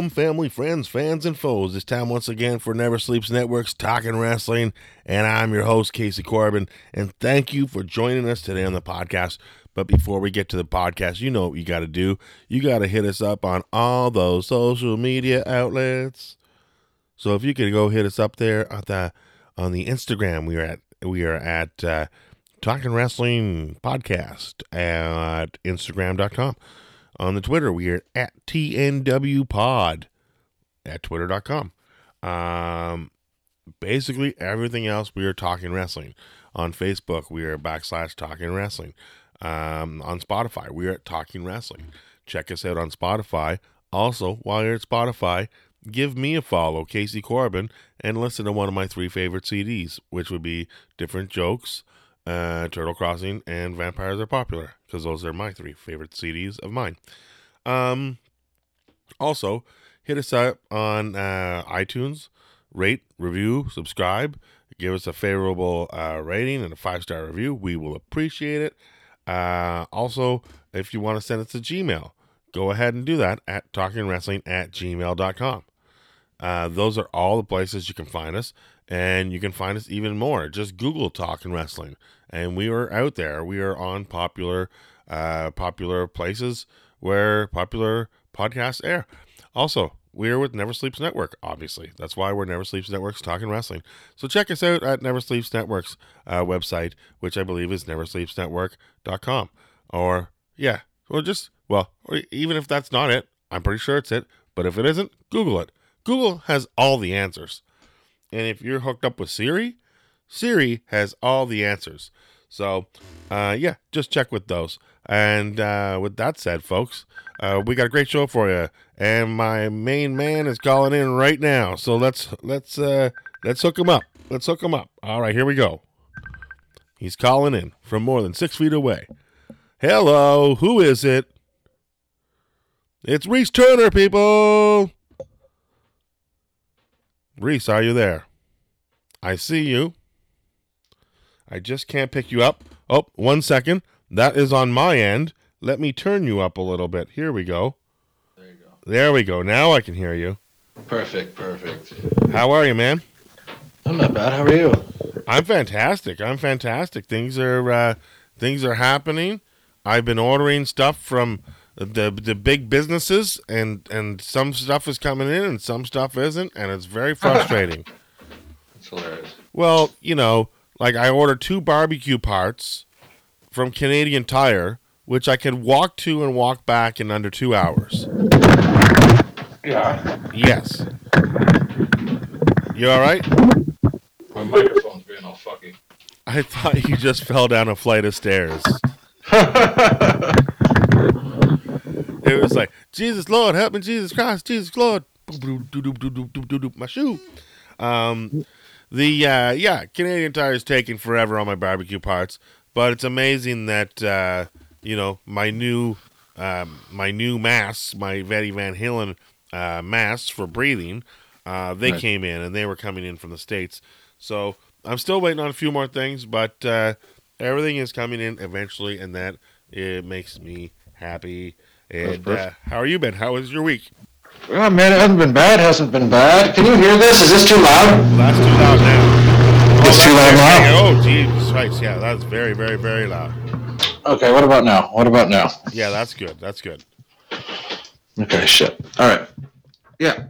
Welcome, family, friends, fans, and foes. It's time once again for Never Sleeps Network's Talking Wrestling, and I'm your host, Casey Corbin. And thank you for joining us today on the podcast. But before we get to the podcast, you know what you got to do. You got to hit us up on all those social media outlets. So if you could go hit us up there at the on the Instagram, we are at we are at uh, Talking Wrestling Podcast at Instagram.com. On the Twitter, we are at TNW Pod at Twitter.com. Um, basically, everything else we are talking wrestling. On Facebook, we are backslash talking wrestling. Um, on Spotify, we are at Talking Wrestling. Check us out on Spotify. Also, while you're at Spotify, give me a follow, Casey Corbin, and listen to one of my three favorite CDs, which would be Different Jokes, uh, Turtle Crossing, and Vampires Are Popular, because those are my three favorite CDs of mine. Um, also, hit us up on uh, iTunes, rate, review, subscribe, give us a favorable uh, rating and a five star review. We will appreciate it. Uh, also, if you want to send us a Gmail, go ahead and do that at talkingwrestling at gmail.com. Uh, those are all the places you can find us, and you can find us even more. Just Google Talking Wrestling, and we are out there. We are on popular, uh, popular places where popular podcasts air. Also, we're with Never Sleeps Network, obviously. That's why we're Never Sleeps Network's Talking Wrestling. So check us out at Never Sleeps Network's uh, website, which I believe is neversleepsnetwork.com. Or, yeah, or just, well, or even if that's not it, I'm pretty sure it's it. But if it isn't, Google it. Google has all the answers. And if you're hooked up with Siri, Siri has all the answers. So, uh, yeah, just check with those. And uh, with that said, folks, uh, we got a great show for you. And my main man is calling in right now. So let's let's uh, let's hook him up. Let's hook him up. All right, here we go. He's calling in from more than six feet away. Hello, who is it? It's Reese Turner, people. Reese, are you there? I see you. I just can't pick you up. Oh, one second. That is on my end. Let me turn you up a little bit. Here we go. There you go. There we go. Now I can hear you. Perfect, perfect. How are you, man? I'm not bad. How are you? I'm fantastic. I'm fantastic. Things are uh, things are happening. I've been ordering stuff from the the big businesses, and and some stuff is coming in, and some stuff isn't, and it's very frustrating. It's hilarious. well, you know, like I ordered two barbecue parts from Canadian Tire, which I can walk to and walk back in under two hours. Yeah. Yes. You all right? My microphone's being all fucky. I thought you just fell down a flight of stairs. It was like, Jesus Lord, help me, Jesus Christ, Jesus Lord. My shoe. Um, the uh, yeah, Canadian Tire is taking forever on my barbecue parts, but it's amazing that uh, you know my new um, my new masks, my Vetty Van Halen uh, masks for breathing, uh, they Right. came in and they were coming in from the states. So I'm still waiting on a few more things, but uh, everything is coming in eventually, and that it makes me happy. And uh, how are you been? How was your week? Oh, man, it hasn't been bad. It Hasn't been bad. Can you hear this? Is this too loud? Well, that's too loud now. It's too loud now? Oh, Jesus Christ. Yeah, that's very, very, very loud. Okay, what about now? What about now? Yeah, that's good. That's good. Okay, shit. All right. Yeah.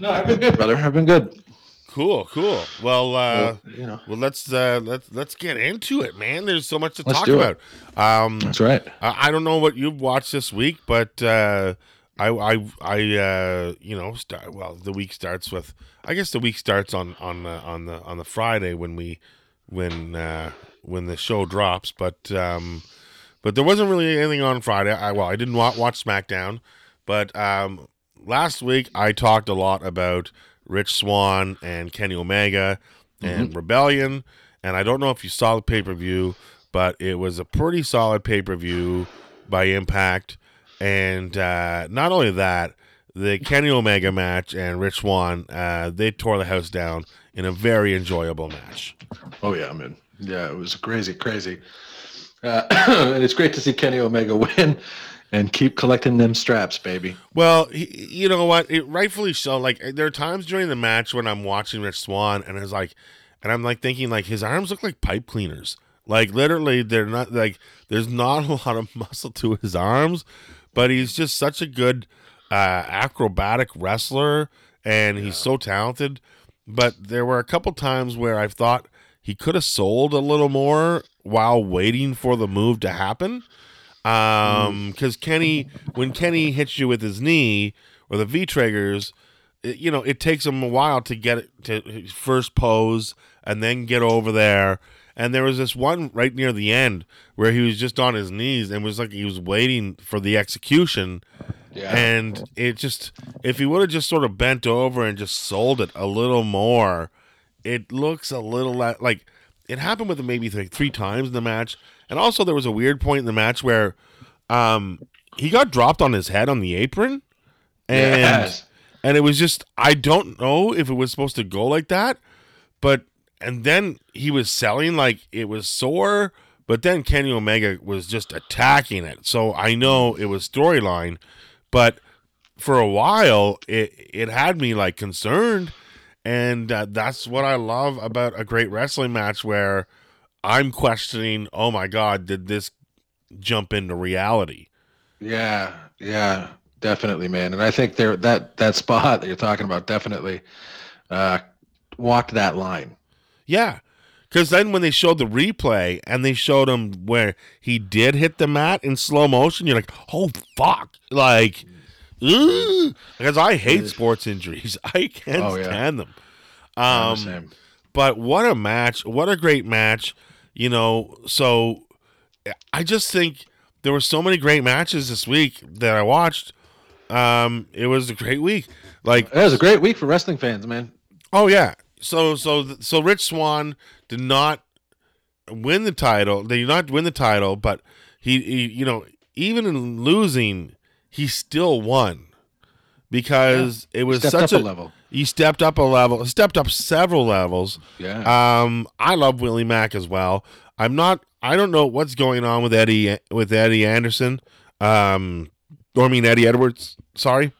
No, I've been good, brother. I've been good. Cool, cool. Well, uh, Well, you know. well, let's uh, let's let's get into it, man. There's so much to Let's talk do about. it. Um, That's right. I, I don't know what you've watched this week, but uh, I I I uh, you know start well. The week starts with I guess the week starts on on the on the on the Friday when we when uh, when the show drops. But um, but there wasn't really anything on Friday. I well I didn't wa- watch SmackDown, but um, last week I talked a lot about Rich Swann and Kenny Omega and Rebellion, and I don't know if you saw the pay per view, but it was a pretty solid pay per view by Impact, and uh, not only that, the Kenny Omega match and Rich Swann uh, they tore the house down in a very enjoyable match. Oh yeah, man. Yeah, it was crazy, crazy. Uh, and it's great to see Kenny Omega win and keep collecting them straps, baby. Well, he, you know what? It, rightfully so. Like there are times during the match when I'm watching Rich Swann and it's like, and I'm like thinking like his arms look like pipe cleaners. Like literally, they're not like there's not a lot of muscle to his arms, but he's just such a good uh, acrobatic wrestler, and he's so talented. But there were a couple times where I thought he could have sold a little more while waiting for the move to happen. Um, because Kenny, when Kenny hits you with his knee or the V triggers, you know, it takes him a while to get it to his first pose and then get over there. And there was this one right near the end where he was just on his knees and was like he was waiting for the execution. Yeah. And it just, if he would have just sort of bent over and just sold it a little more, it looks a little la- like it happened with him maybe like three times in the match. And also, there was a weird point in the match where um, he got dropped on his head on the apron, and Yes. and it was just I don't know if it was supposed to go like that, but and then he was selling like it was sore, but then Kenny Omega was just attacking it. So I know it was storyline, but for a while it it had me like concerned, and uh, that's what I love about a great wrestling match where I'm questioning, oh my god, did this jump into reality? Yeah, yeah, definitely, man. And I think there that that spot that you're talking about definitely uh, walked that line. Yeah. Because then when they showed the replay and they showed him where he did hit the mat in slow motion, you're like, oh, fuck. Like, because I hate sports injuries. I can't Oh, yeah. stand them. Um, but what a match. What a great match. You know, so I just think there were so many great matches this week that I watched. Um, it was a great week. Like, It was a great week for wrestling fans, man. Oh yeah. So so so Rich Swann did not win the title. They did not win the title, but he, he you know even in losing, he still won because it was such a a level. He stepped up a level. Stepped up several levels. Yeah. Um, I love Willie Mack as well. I'm not. I don't know what's going on with Eddie with Eddie Anderson. Um, or I mean Eddie Edwards. Sorry.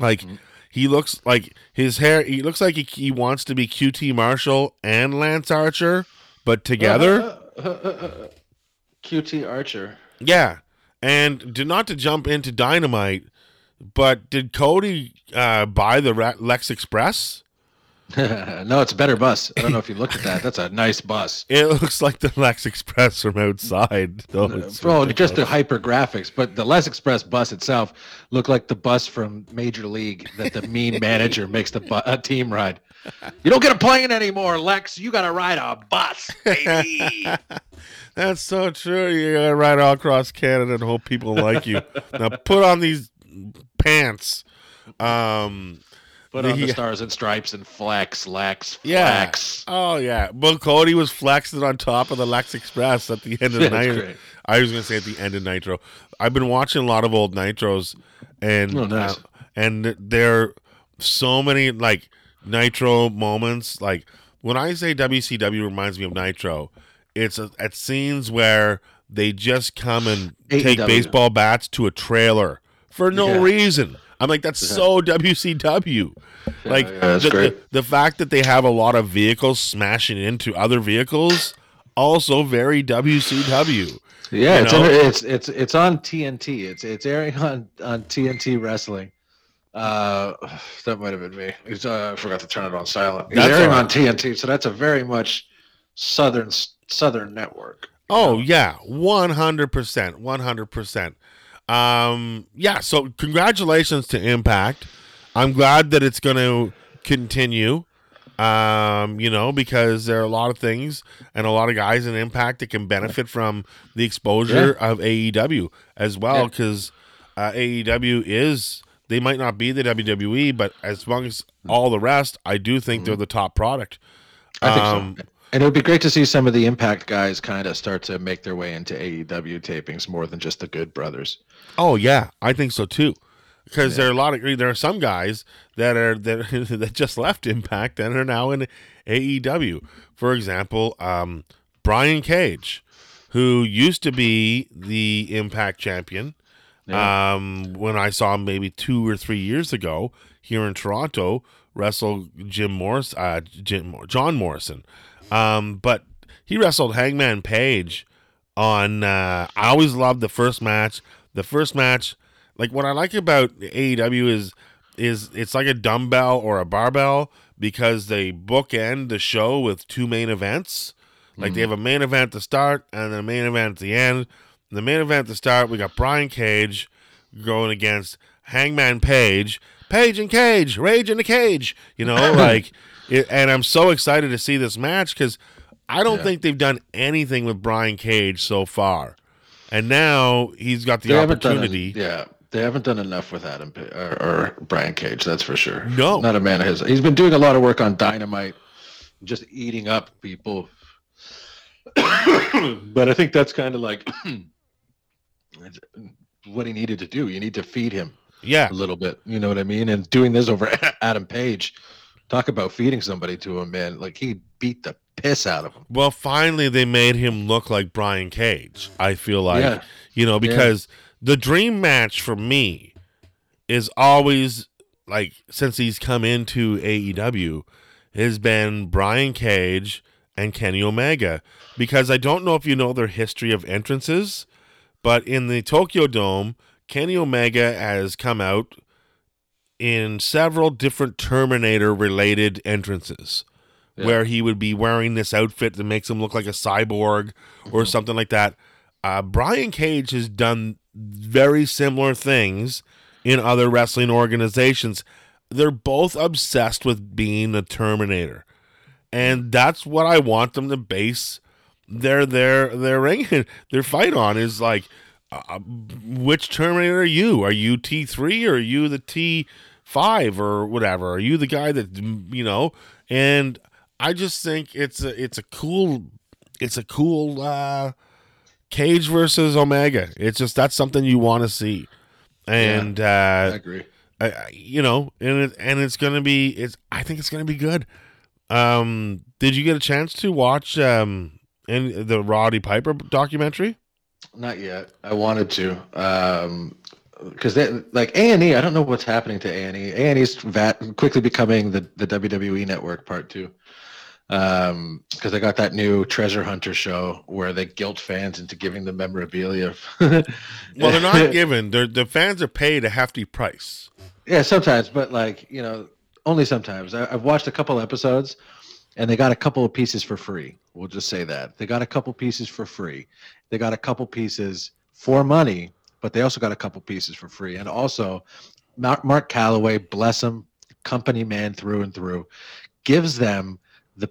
Like Mm-hmm. He looks like his hair. He looks like he, he wants to be QT Marshall and Lance Archer, but together. QT Archer. Yeah, and did not to jump into Dynamite, but did Cody uh, buy the Lex Express? no, it's a better bus. I don't know if you looked at that. That's a nice bus. It looks like the Lex Express from outside. Though it's Bro, just the hyper graphics, but the Lex Express bus itself looked like the bus from Major League that the mean manager makes the bu- uh, team ride. You don't get a plane anymore, Lex. You got to ride a bus, baby. That's so true. You gotta ride all across Canada and hope people like you. now put on these pants. Um, Put on the The- stars and stripes and flex, Lex, yeah. flex. Oh yeah. Well, Cody was flexing on top of the Lex Express at the end of the night. I was gonna say at the end of Nitro. I've been watching a lot of old Nitros, and Oh, nice. uh, and there are so many like Nitro moments. Like when I say WCW reminds me of Nitro, it's a, at scenes where they just come and take baseball bats to a trailer for no Yeah. reason. I'm like, that's so WCW. Like yeah, the, the the fact that they have a lot of vehicles smashing into other vehicles, also very WCW. Yeah, it's, know? it's it's it's on TNT. It's it's airing on on TNT Wrestling. Uh, that might have been me. Uh, I forgot to turn it on silent. It's That's airing all on TNT, so that's a very much southern southern network. Oh yeah, one hundred percent, one hundred percent. Um, yeah. So congratulations to Impact. I'm glad that it's going to continue. Um, you know, because there are a lot of things and a lot of guys in Impact that can benefit from the exposure of AEW as well. Yeah. Because uh, AEW is they might not be the WWE, but as long as all the rest, I do think they're the top product. I think Um, so. And it would be great to see some of the Impact guys kind of start to make their way into AEW tapings more than just the Good Brothers. Oh yeah, I think so too. Because there are a lot of there are some guys that are that that just left Impact and are now in AEW. For example, um, Brian Cage, who used to be the Impact champion. Um, when I saw him maybe two or three years ago here in Toronto, wrestle Jim Morris, uh, Jim John Morrison. Um, but he wrestled Hangman Page on. Uh, I always loved the first match. The first match, like what I like about AEW is is it's like a dumbbell or a barbell because they bookend the show with two main events. Like they mm-hmm. have a main event to start and then a main event at the end. The main event to start, we got Brian Cage going against Hangman Page, Page and Cage, Rage in the Cage. You know, like, it, and I'm so excited to see this match because I don't Yeah. think they've done anything with Brian Cage so far, and now he's got the They done opportunity. yeah, they haven't done enough with Adam or, or Brian Cage. That's for sure. No. not a man of his. He's been doing a lot of work on Dynamite, just eating up people. but I think that's kind of like what he needed to do. You need to feed him Yeah, a little bit. You know what I mean? And doing this over Adam Page, talk about feeding somebody to him, man. Like he beat the piss out of him. Well, finally, they made him look like Brian Cage. I feel like, Yeah. you know, because the dream match for me is always like since he's come into AEW has been Brian Cage and Kenny Omega. Because I don't know if you know their history of entrances, but in the Tokyo Dome, Kenny Omega has come out in several different Terminator related entrances Yeah. where he would be wearing this outfit that makes him look like a cyborg or something like that. Uh, Brian Cage has done very similar things in other wrestling organizations. They're both obsessed with being a Terminator, and that's what I want them to base their their their ring their fight on is like uh, which Terminator are you? Are you T three or are you the T five or whatever? Are you the guy that you know? And I just think it's a it's a cool it's a cool uh, Cage versus Omega. It's just that's something you want to see, and I uh, agree. I, I- you know, and it, and it's gonna be it's I think it's gonna be good. Um, did you get a chance to watch um in the Roddy Piper documentary? Not yet. I wanted to, um, because they like A and E. I don't know what's happening to A and E. A and E's vat quickly becoming the the WWE Network part two. Um, because they got that new Treasure Hunter show where they guilt fans into giving them memorabilia. Well, they're not given. They're, the fans are paid a hefty price. Yeah, sometimes, but like you know, only sometimes. I, I've watched a couple episodes, and they got a couple of pieces for free. We'll just say that they got a couple pieces for free. They got a couple pieces for money, but they also got a couple pieces for free. And also, Mark, Mark Calaway, bless him, company man through and through, gives them the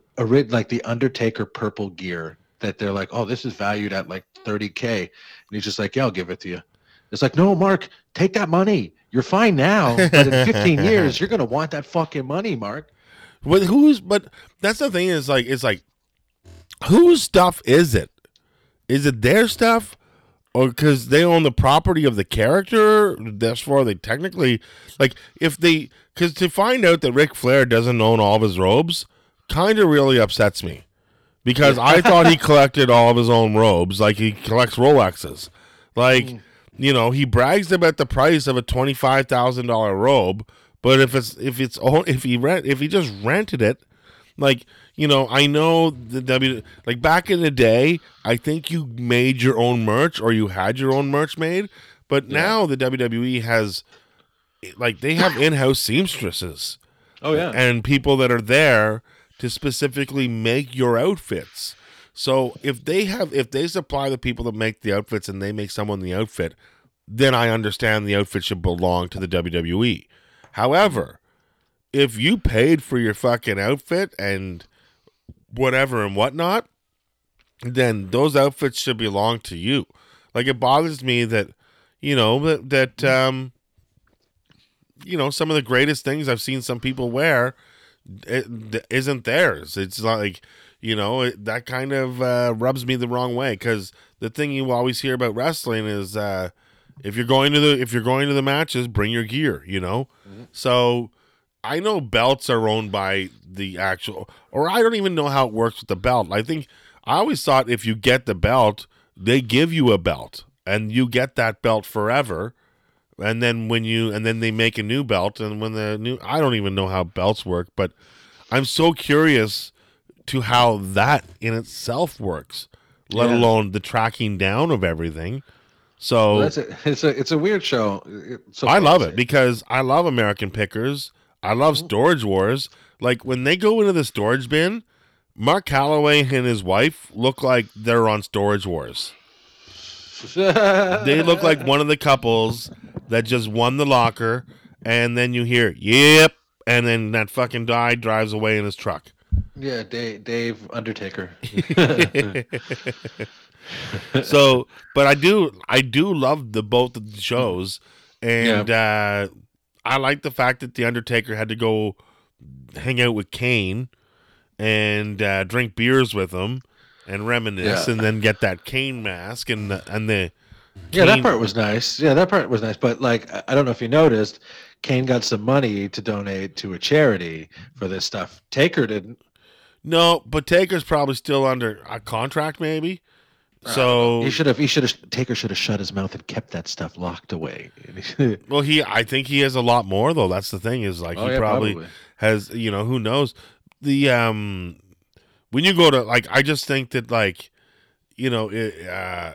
like the Undertaker purple gear that they're like, oh, this is valued at like 30k, and he's just like, yeah, I'll give it to you. It's like, no, Mark, take that money. You're fine now, but in 15 years, you're gonna want that fucking money, Mark. But who's? But that's the thing is like it's like whose stuff is it? Is it their stuff, or because they own the property of the character? Therefore, they technically like if they because to find out that Ric Flair doesn't own all of his robes, kind of really upsets me. Because I thought he collected all of his own robes, like he collects Rolexes. Like, mm. you know, he brags about the price of a twenty five thousand dollar robe, but if it's if it's own- if he rent if he just rented it, like you know, I know the W like back in the day, I think you made your own merch or you had your own merch made, but now the WWE has like they have in house seamstresses Oh yeah. and people that are there to specifically make your outfits. So if they have if they supply the people that make the outfits and they make someone the outfit, then I understand the outfit should belong to the WWE. However, if you paid for your fucking outfit and whatever and whatnot, then those outfits should belong to you. Like it bothers me that you know that that um you know some of the greatest things I've seen some people wear it, isn't theirs. It's like you know it, that kind of uh, rubs me the wrong way because the thing you always hear about wrestling is uh, if you're going to the if you're going to the matches, bring your gear. You know, so I know belts are owned by the actual, or I don't even know how it works with the belt. I think I always thought if you get the belt, they give you a belt and you get that belt forever. And then when you and then they make a new belt, and when the new I don't even know how belts work, but I'm so curious to how that in itself works, let Yeah. alone the tracking down of everything. So Well, that's a, it's a it's a weird show. So I love it because I love American Pickers. I love Mm-hmm. Storage Wars. Like when they go into the storage bin, Mark Calaway and his wife look like they're on Storage Wars. They look like one of the couples that just won the locker, and then you hear "Yep," and then that fucking guy drives away in his truck. yeah, Dave, Dave Undertaker. so, but I do, I do love the both of the shows, and uh, I like the fact that the Undertaker had to go hang out with Kane and uh, drink beers with him and reminisce, Yeah. and then get that Kane mask and the, and the Yeah, that part was nice. Yeah, that part was nice. But like, I- don't know if you noticed, Kane got some money to donate to a charity for this stuff. Taker didn't. No, but Taker's probably still under a contract, maybe. So He should have. He should have. Taker should have shut his mouth and kept that stuff locked away. Well, he, I think he has a lot more though. That's the thing is like Oh, he yeah, probably, probably. has, you know, who knows the um when you go to like I just think that like you know it, uh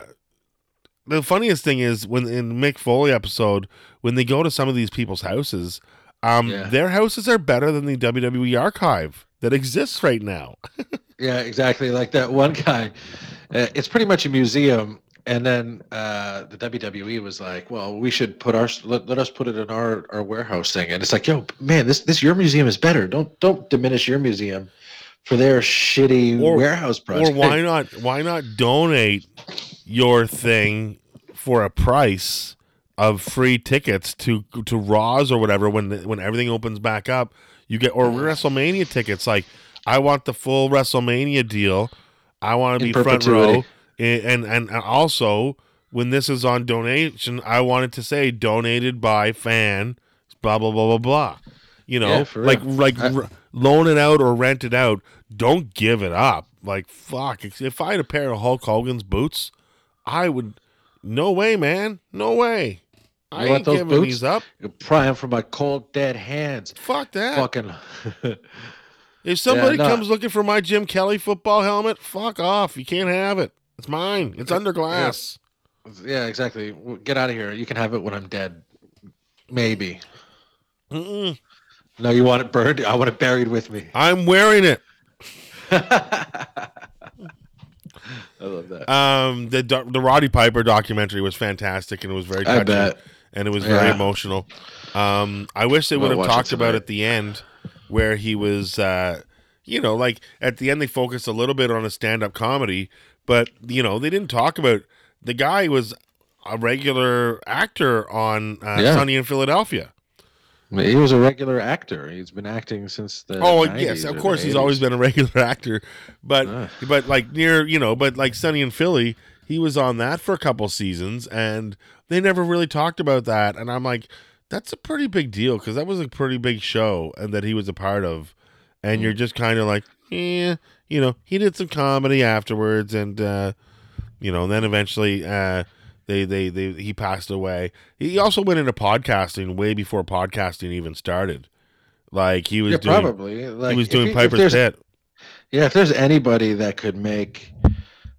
the funniest thing is when in Mick Foley episode when they go to some of these people's houses, um Yeah. their houses are better than the WWE archive that exists right now. Yeah, exactly. Like that one guy. Uh, it's pretty much a museum. And then uh, the WWE was like, "Well, we should put our let, let us put it in our, our warehouse thing." And it's like, "Yo, man, this this your museum is better. Don't don't diminish your museum for their shitty Or- warehouse project." or why not why not donate your thing for a price of free tickets to to Raws or whatever when when everything opens back up you get or WrestleMania tickets. Like I want the full WrestleMania deal. I want to be front row. and, and and also when this is on donation I wanted to say donated by fan blah blah blah blah blah. You know Yeah, like real. like I- r- loan it out or rent it out. Don't give it up. Like fuck. If I had a pair of Hulk Hogan's boots I would no way man no way I You want ain't those giving boots? these up You pry 'em from my cold dead hands. fuck that Fucking. if somebody no. comes looking for my Jim Kelly football helmet fuck off you can't have it it's mine it's under glass yeah, exactly. Get out of here. You can have it when I'm dead. Maybe. Mm-mm. No, you want it burned? I want it buried with me. I'm wearing it I love that. Um, the the Roddy Piper documentary was fantastic and it was very I bet. and it was very Yeah. emotional. Um, I wish they would have talked about at the end where he was, uh, you know, like at the end they focused a little bit on a stand up comedy, but you know they didn't talk about the guy was a regular actor on uh, Yeah. Sunny in Philadelphia. He was a regular actor. He's been acting since the. Oh 90s yes, of course he's always been a regular actor, but Ah. but like near you know, but like Sunny in Philly, he was on that for a couple seasons, and they never really talked about that. And I'm like, that's a pretty big deal because that was a pretty big show, and that he was a part of. And Mm. you're just kind of like, yeah, you know, he did some comedy afterwards, and uh, you know, and then eventually. Uh, they, they, they, he passed away. He also went into podcasting way before podcasting even started. Like he was Yeah, doing, probably. Like, he was doing if Piper's Pit. Yeah, if there's anybody that could make,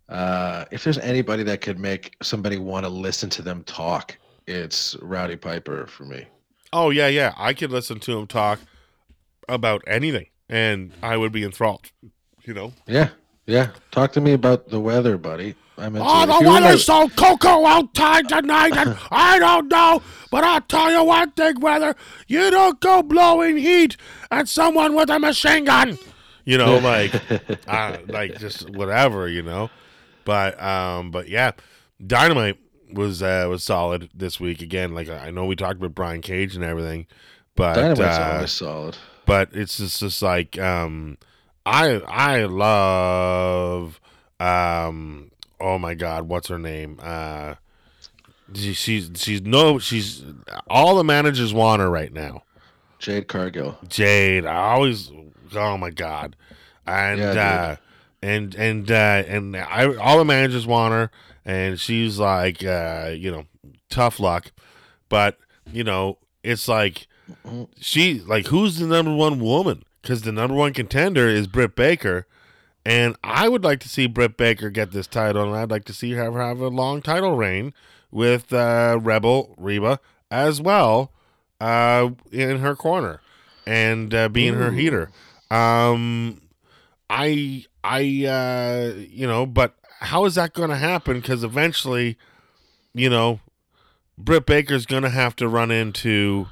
uh, if there's anybody that could make somebody want to listen to them talk, it's Rowdy Piper for me. Oh yeah, yeah. I could listen to him talk about anything, and I would be enthralled. You know. Yeah, yeah. Talk to me about the weather, buddy. I'm into Oh, it. The weather's so cocoa outside tonight, and I don't know, but I'll tell you one thing, weather. You don't go blowing heat at someone with a machine gun. You know, like, uh, like just whatever, you know. But, um, but yeah, Dynamite was uh, was solid this week again. Like I know we talked about Brian Cage and everything, But Dynamite's uh, always solid. but it's just, just like um I I love um oh my god what's her name? Uh she, she's she's no she's all the managers want her right now. Jade Cargill. Jade I always oh my god. And Yeah, uh and and uh and I all the managers want her and she's like uh you know tough luck. But you know it's like she like who's the number one woman because the number one contender is Britt Baker and I would like to see Britt Baker get this title and I'd like to see her have a long title reign with uh, Rebel Reba as well uh, in her corner and uh, being her heater. Um I I uh you know but how is that going to happen? Because eventually you know Britt Baker's going to have to run into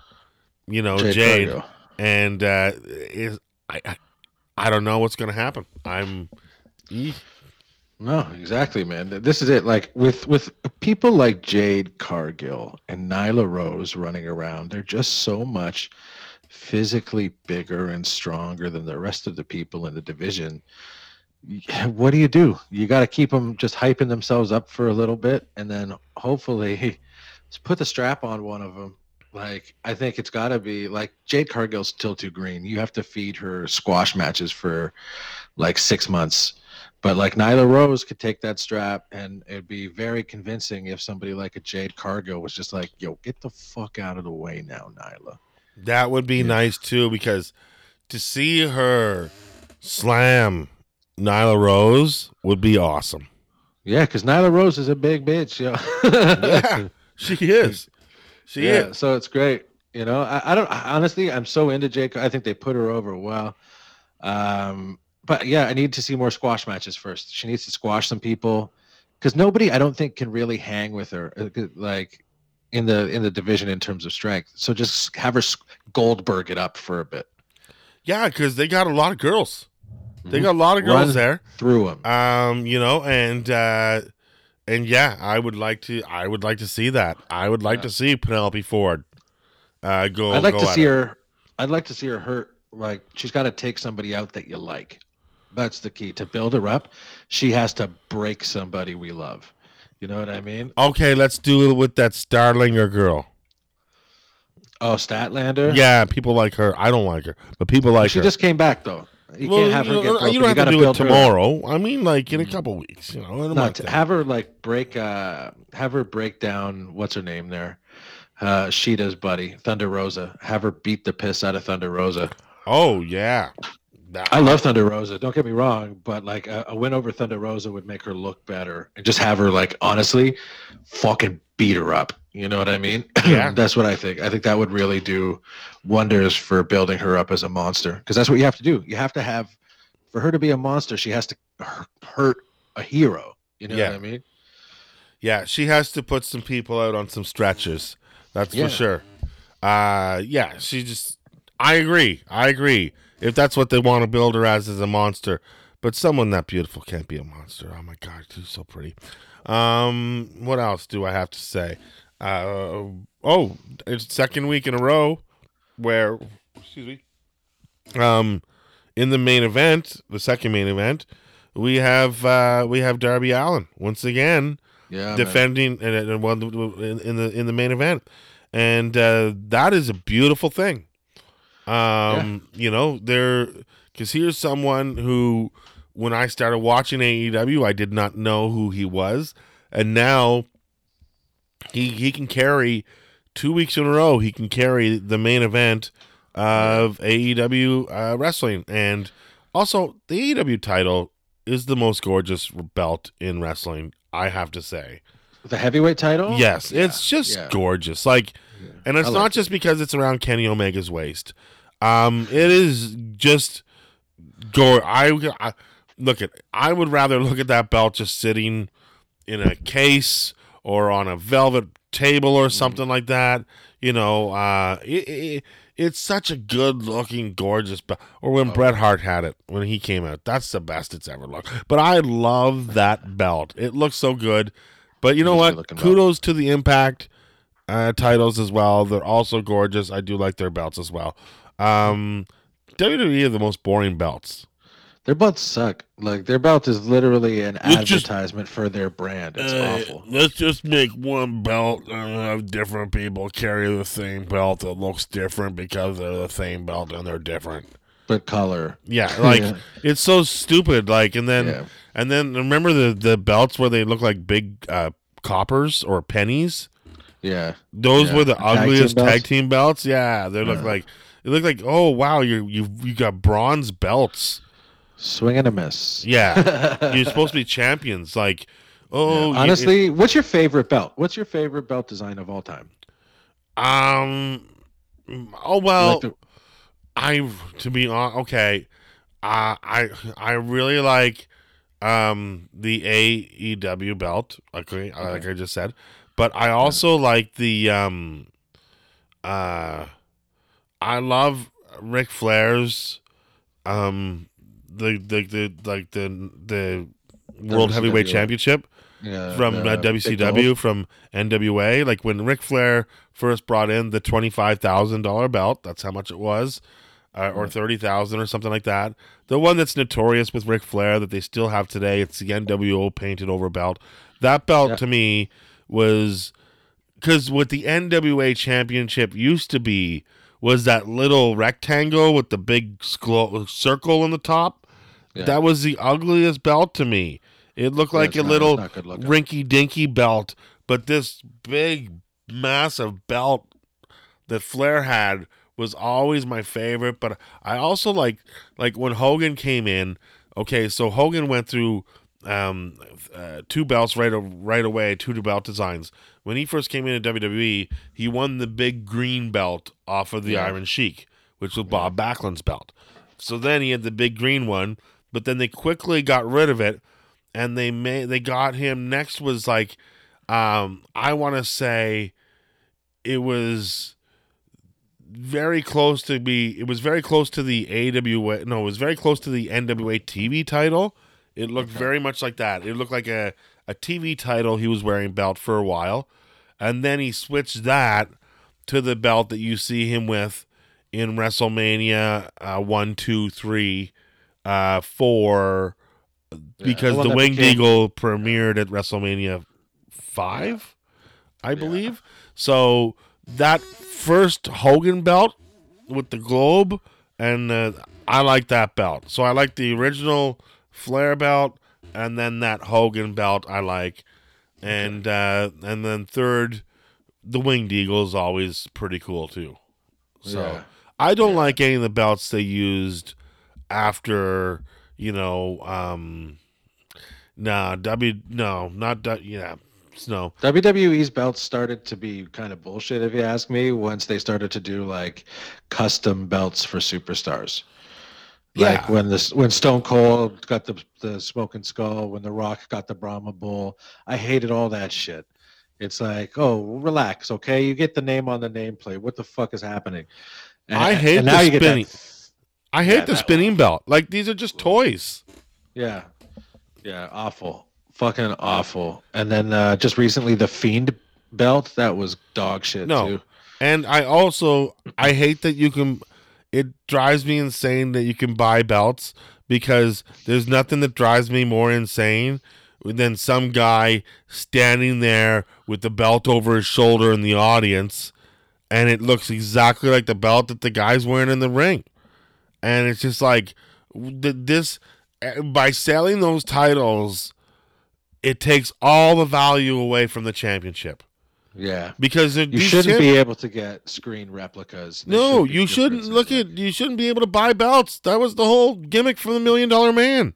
you know Jade, Jade. And uh is I, I I don't know what's going to happen I'm Eeh. No, exactly, man. This is it. Like with with people like Jade Cargill and Nyla Rose running around, they're just so much physically bigger and stronger than the rest of the people in the division. What do you do? You got to keep them just hyping themselves up for a little bit, and then hopefully put the strap on one of them. Like I think it's got to be like Jade Cargill's still too green. You have to feed her squash matches for like six months. But like Nyla Rose could take that strap, and it'd be very convincing if somebody like a Jade Cargill was just like, "Yo, get the fuck out of the way now, Nyla." that would be Yeah. nice too because to see her slam Nyla Rose would be awesome Yeah, because Nyla Rose is a big bitch, yo. yeah she is she yeah, is so it's great. You know, I, I don't I, honestly. I'm so into Jake. I think they put her over well. Um, but yeah, I need to see more squash matches first. She needs to squash some people because nobody, I don't think, can really hang with her uh, like in the in the division in terms of strength. So just have her Goldberg it up for a bit yeah because they got a lot of girls they Mhm. got a lot of girls Run there through them. um you know and uh and yeah i would like to i would like to see that i would like Yeah. to see penelope ford uh go I'd like go to at see it. her. I'd like to see her hurt. Like she's got to take somebody out that you like. That's the key to build her up. She has to break somebody we love. You know what I mean? okay let's do it with that starlinger girl Oh, Statlander. yeah people like her i don't like her but people like she her She just came back though. You well, can't have her you, get know, broken. you don't have gotta to do it build her tomorrow i mean like in a couple weeks you know No, month to then. have her like break. uh Have her break down. What's her name there? Uh Sheeta's buddy, Thunder Rosa. Have her beat the piss out of Thunder Rosa. oh yeah That- I love Thunder Rosa. Don't get me wrong, but like a, a win over Thunder Rosa would make her look better, and just have her like honestly, fucking beat her up. You know what I mean? Yeah. that's what I think. I think that would really do wonders for building her up as a monster, because that's what you have to do. You have to have, for her to be a monster, she has to hurt a hero. You know Yeah. what I mean? Yeah, she has to put some people out on some stretches. That's Yeah. for sure. Uh yeah, she just I agree. I agree. If that's what they want to build her as is a monster. But someone that beautiful can't be a monster. Oh my god, she's so pretty. Um what else do I have to say? Uh oh, it's second week in a row where excuse me. Um in the main event, the second main event, we have uh we have Darby Allin once again Yeah. defending and, in, in the in the main event, and uh, that is a beautiful thing. Um, you know, there because here's someone who, when I started watching AEW, I did not know who he was, and now he he can carry two weeks in a row. He can carry the main event of AEW uh, wrestling, and also the AEW title is the most gorgeous belt in wrestling. I have to say. the heavyweight title. Yes, Yeah, it's just yeah. gorgeous. Like, and it's I not like just because it's around Kenny Omega's waist. Um, it is just gore. I, I look at. I would rather look at that belt just sitting in a case or on a velvet table Mm-hmm. or something like that. You know, uh, it, it, it's such a good looking, gorgeous belt. Or when Oh. Bret Hart had it when he came out, that's the best it's ever looked. But I love that belt. It looks so good. But you know It is a what? good-looking belt. Kudos to the Impact uh, titles as well. They're also gorgeous. I do like their belts as well. Um, WWE are the most boring belts. Their belts suck. Like their belt is literally an Let's just- advertisement for their brand. It's Uh, awful. Let's just make one belt and have different people carry the same belt that looks different because they're the same belt and they're different. But color. Yeah, like Yeah. it's so stupid. Like, and then Yeah. and then remember the the belts where they look like big uh, coppers or pennies. Yeah. Those Yeah. were the Tag team ugliest tag team belts. Yeah, they look like it looked like oh wow you you you got bronze belts. Swing and a miss. Yeah, you're supposed to be champions. Like oh you- Honestly, what's your favorite belt? What's your favorite belt design of all time? um oh well Like the- I to be honest, okay uh, I I really like um the AEW belt okay, uh, like I just said but I also like the um uh I love Ric Flair's um the the, the like the the World Heavyweight Championship yeah, from uh, WCW from NWA. Like when Ric Flair first brought in the twenty five thousand dollar belt, that's how much it was, uh, or thirty thousand or something like that. The one that's notorious with Ric Flair that they still have today, it's the NWO painted over belt. That belt Yeah. to me was because what the NWA championship used to be was that little rectangle with the big circle on the top. Yeah. That was the ugliest belt to me. It looked like it's a not- little it's not good looking. rinky dinky belt, but this big, massive belt that Flair had was always my favorite. But I also like like when Hogan came in. Okay, so Hogan went through um, uh, two belts right right away, two belt designs. When he first came into WWE, he won the big green belt off of the Yeah. Iron Sheik, which was Bob Backlund's belt. So then he had the big green one, but then they quickly got rid of it, and they made they got him. Next was like, um, I want to say, it was very close to be. It was very close to the AWA. No, it was very close to the NWA TV title. It looked very much like that. It looked like a a TV title he was wearing belt for a while, and then he switched that to the belt that you see him with in WrestleMania uh, one, two, three, uh, four, because one the Winged Eagle premiered at WrestleMania five, I believe. So that first Hogan belt with the globe, and uh, I like that belt. So I like the original Flair belt, and then that Hogan belt I like, and uh, and then third, the Winged Eagle is always pretty cool too. So Yeah. I don't like any of the belts they used after you know um nah w no not yeah no WWE's belts started to be kind of bullshit, if you ask me, once they started to do like custom belts for superstars. Like Yeah. when this when Stone Cold got the the smoking skull, when The Rock got the Brahma Bull, I hated all that shit. It's like, oh, relax, okay? You get the name on the nameplate. What the fuck is happening? And- I hate and now the you get that- i hate Yeah, the spinning belt like these are just toys Yeah. Yeah, awful. Fucking awful. And then uh, just recently the Fiend belt, that was dog shit No. too. and i also i hate that you can it drives me insane that you can buy belts because there's nothing that drives me more insane than some guy standing there with the belt over his shoulder in the audience and it looks exactly like the belt that the guy's wearing in the ring and it's just like this eh, by selling those titles it takes all the value away from the championship. Yeah. Because you shouldn't champ- be able to get screen replicas. They no should you shouldn't look at you shouldn't be able to buy belts. That was the whole gimmick for the million dollar man.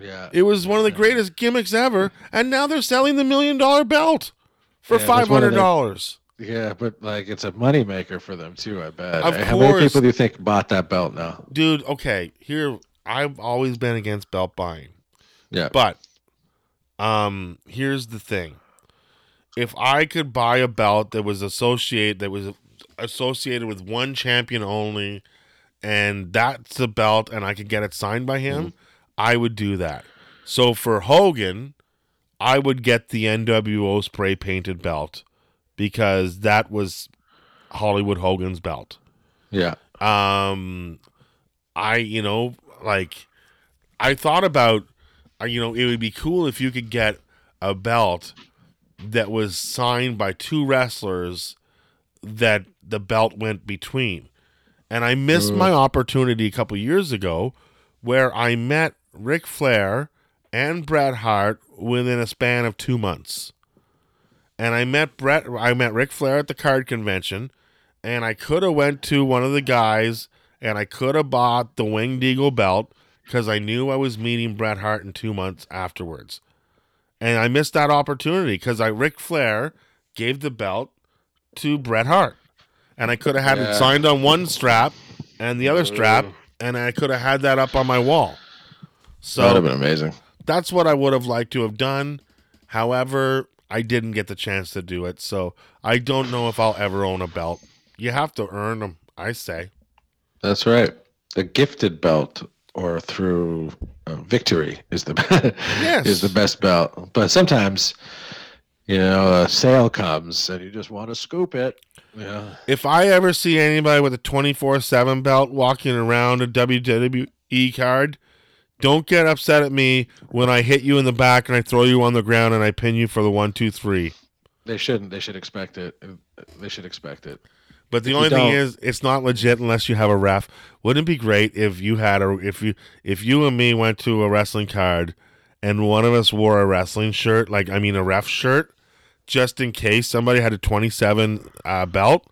Yeah. It was yeah. one of the greatest gimmicks ever and now they're selling the million dollar belt for yeah, $500 yeah, but like it's a moneymaker for them too, I bet. Of How many people do you think bought that belt now? Dude, okay, here I've always been against belt buying, Yeah. but um, here's the thing: if I could buy a belt that was associated that was associated with one champion only, and that's the belt, and I could get it signed by him, I would do that. So for Hogan, I would get the NWO spray painted belt because that was Hollywood Hogan's belt. Yeah. Um, I you know like I thought about uh, you know it would be cool if you could get a belt that was signed by two wrestlers that the belt went between. And I missed my opportunity a couple years ago where I met Ric Flair and Bret Hart within a span of two months. And I met Bret I met Ric Flair at the card convention and I could have went to one of the guys and I could have bought the Winged Eagle belt because I knew I was meeting Bret Hart in two months afterwards. And I missed that opportunity because I Ric Flair gave the belt to Bret Hart. And I could have had it signed on one strap and the other strap, and I could have had that up on my wall. So that would have been amazing. that's what I would have liked to have done. However, I didn't get the chance to do it, so I don't know if I'll ever own a belt. You have to earn them, I say. That's right. A gifted belt or through uh, victory is the Yes. is the best belt. But sometimes, you know, a sale comes and you just want to scoop it. Yeah. If I ever see anybody with a 24 7 belt walking around a WWE card, don't get upset at me when I hit you in the back and I throw you on the ground and I pin you for the one, two, three. They shouldn't. They should expect it. They should expect it. But the If only thing is, it's not legit unless you have a ref. Wouldn't it be great if you had a if you if you and me went to a wrestling card and one of us wore a wrestling shirt, like I mean a ref shirt, just in case somebody had a twenty seven uh, belt,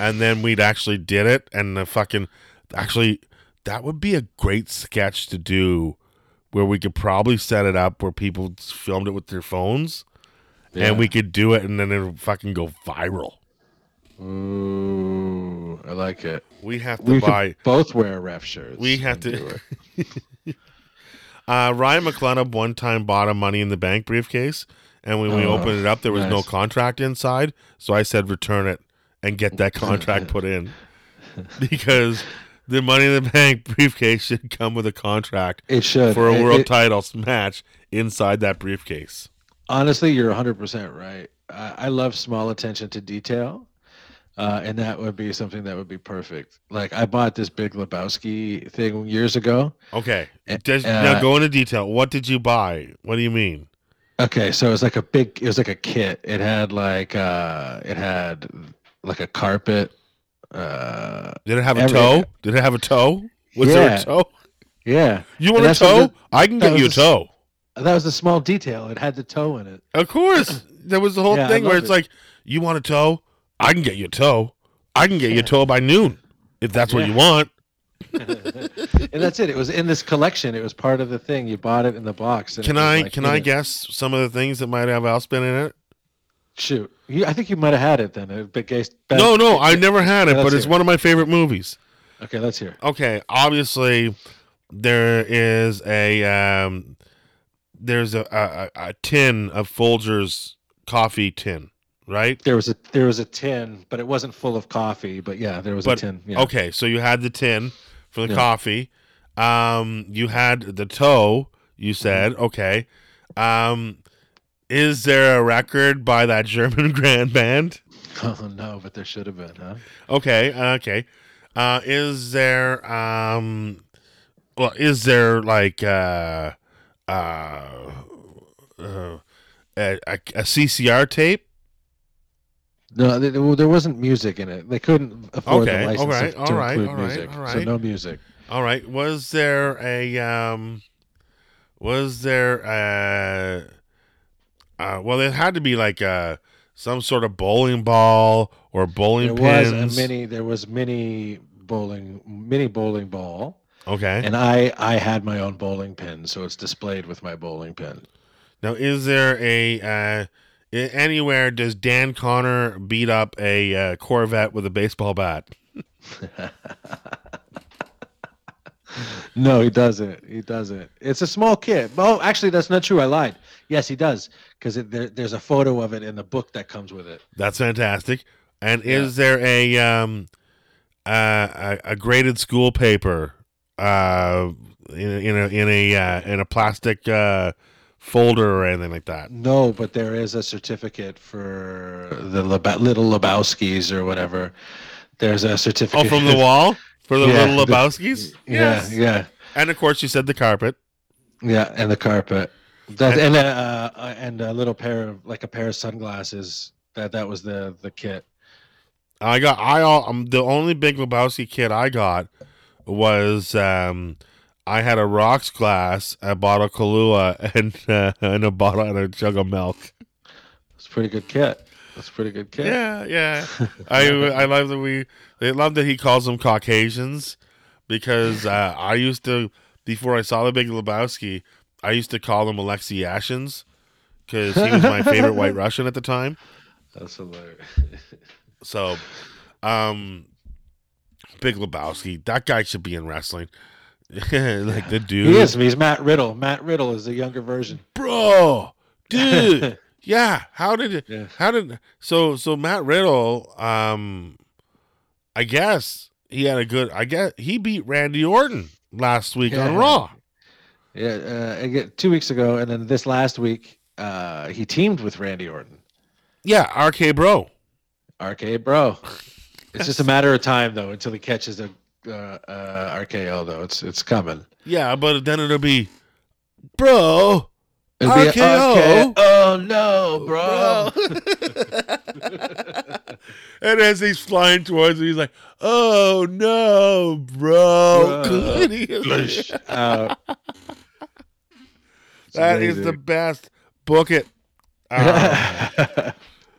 and then we'd actually did it, and the fucking actually that would be a great sketch to do, where we could probably set it up where people filmed it with their phones, Yeah. and we could do it, and then it'll fucking go viral. Ooh, I like it. We have to We buy. both wear ref shirts. We have to- Uh, Ryan McClellan one time bought a Money in the Bank briefcase, and when we Oh, opened it up, there was no contract inside. So I said, return it and get that contract put in because the Money in the Bank briefcase should come with a contract It should for a It- world it- title match inside that briefcase. Honestly, you're 100% right. I, I love small attention to detail. Uh, and that would be something that would be perfect. Like I bought this Big Lebowski thing years ago. Okay, Just, uh, now go into detail. What did you buy? What do you mean? Okay, so it was like a big. It was like a kit. It had like uh, it had like a carpet. Uh, Did it have a Every- toe? Did it have a toe? Was there a toe? yeah, You want a that's toe? I can that get you a toe. that was a small detail. It had the toe in it. Of course. There was the whole Yeah, I thing where love it's it. like, you want a toe? I can get you a toe. I can get you a toe by noon if that's what Yeah. you want. and that's it. It was in this collection. It was part of the thing. You bought it in the box. and it Can was I like, can I guess some of the things that might have else been in it? Shoot, you, I think you might have had it then. It, but case, No, no, I never had it, Yeah, but it's it. one of my favorite movies. Okay, let's hear. it. Okay, obviously there is a um there's a a, a a tin of Folgers coffee tin, right? There was a there was a tin, but it wasn't full of coffee. But yeah, there was But- a tin. Yeah. Okay, so you had the tin for the Yeah. coffee. Um, you had the toe. You said Mm-hmm. okay. Um, is there a record by that German grand band? Oh no, but there should have been, huh? Okay, okay. Uh, is there um, well, is there like uh, uh, uh a, a, a CCR tape? No, there, wasn't music in it. They couldn't afford Okay, the license alright, to, alright, include alright, music, so no music. All right. Was there a um was there a uh well it had to be like a some sort of bowling ball or bowling There was a mini. There was mini bowling, mini bowling ball, okay. and I I had my own bowling pin, so it's displayed with my bowling pin. now is there a uh anywhere does Dan Connor beat up a uh, Corvette with a baseball bat? No, he doesn't. He doesn't. It's a small kid. Oh, actually, that's not true. I lied. Yes, he does, because there, there's a photo of it in the book that comes with it. That's fantastic. And is there a um uh, a, a graded school paper uh in a in a in a, uh, in a plastic uh folder or anything like that. No, but there is a certificate for the Leba- little Lebowskis or whatever. There's a certificate. Oh, from the wall for the Yeah, little the- Lebowskis. Yeah, yeah, and of course you said the carpet. yeah, and the carpet. That and a, uh, and a little pair of like a pair of sunglasses. That that was the the kit. I got I all um, the only Big Lebowski kit I got was um I had a rocks glass, a bottle of Kahlua, and uh, and a bottle and a jug of milk. It's a pretty good kit. That's a pretty good kit. Yeah, yeah. I I love that we they love that he calls them Caucasians because uh, I used to before I saw the Big Lebowski, I used to call him Alexei Ashins because he was my favorite White Russian at the time. That's hilarious. So, um, Big Lebowski, that guy should be in wrestling. like the dude, He is. He's Matt Riddle. Matt Riddle is the younger version. bro, dude. yeah, how did it? Yeah. How did so? So Matt Riddle, um, I guess he had a good. I guess he beat Randy Orton last week on Yeah. Raw. Yeah, uh, two weeks ago, and then this last week, uh, he teamed with Randy Orton. Yeah, RK Bro. Arcade Bro. It's just a matter of time though until he catches a uh, uh, RKO though. It's it's coming. Yeah, but then it'll be, bro. It'll be RKO. Oh no, bro. and as he's flying towards him, he's like, "Oh no, bro!" Bro. And he is- Flush out. It's that is the best. Book it. Um,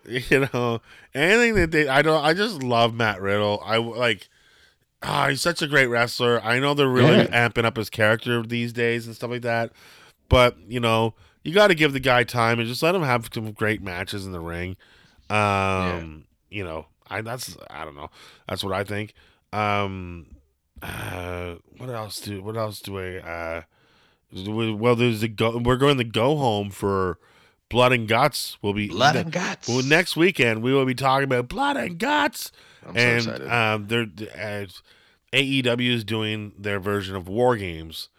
you know, anything that they, I don't, I just love Matt Riddle. I like, ah, he's such a great wrestler. I know they're really Yeah. amping up his character these days and stuff like that, but you know, you got to give the guy time and just let him have some great matches in the ring. Um, you know, I that's I don't know, that's what I think. Um, uh, what else do what else do I uh? Well, there's the go. We're going to go home for Blood and Guts. We'll be Blood and guts. well, next weekend we will be talking about Blood and Guts, I'm so and excited. um, they're uh, AEW is doing their version of War Games,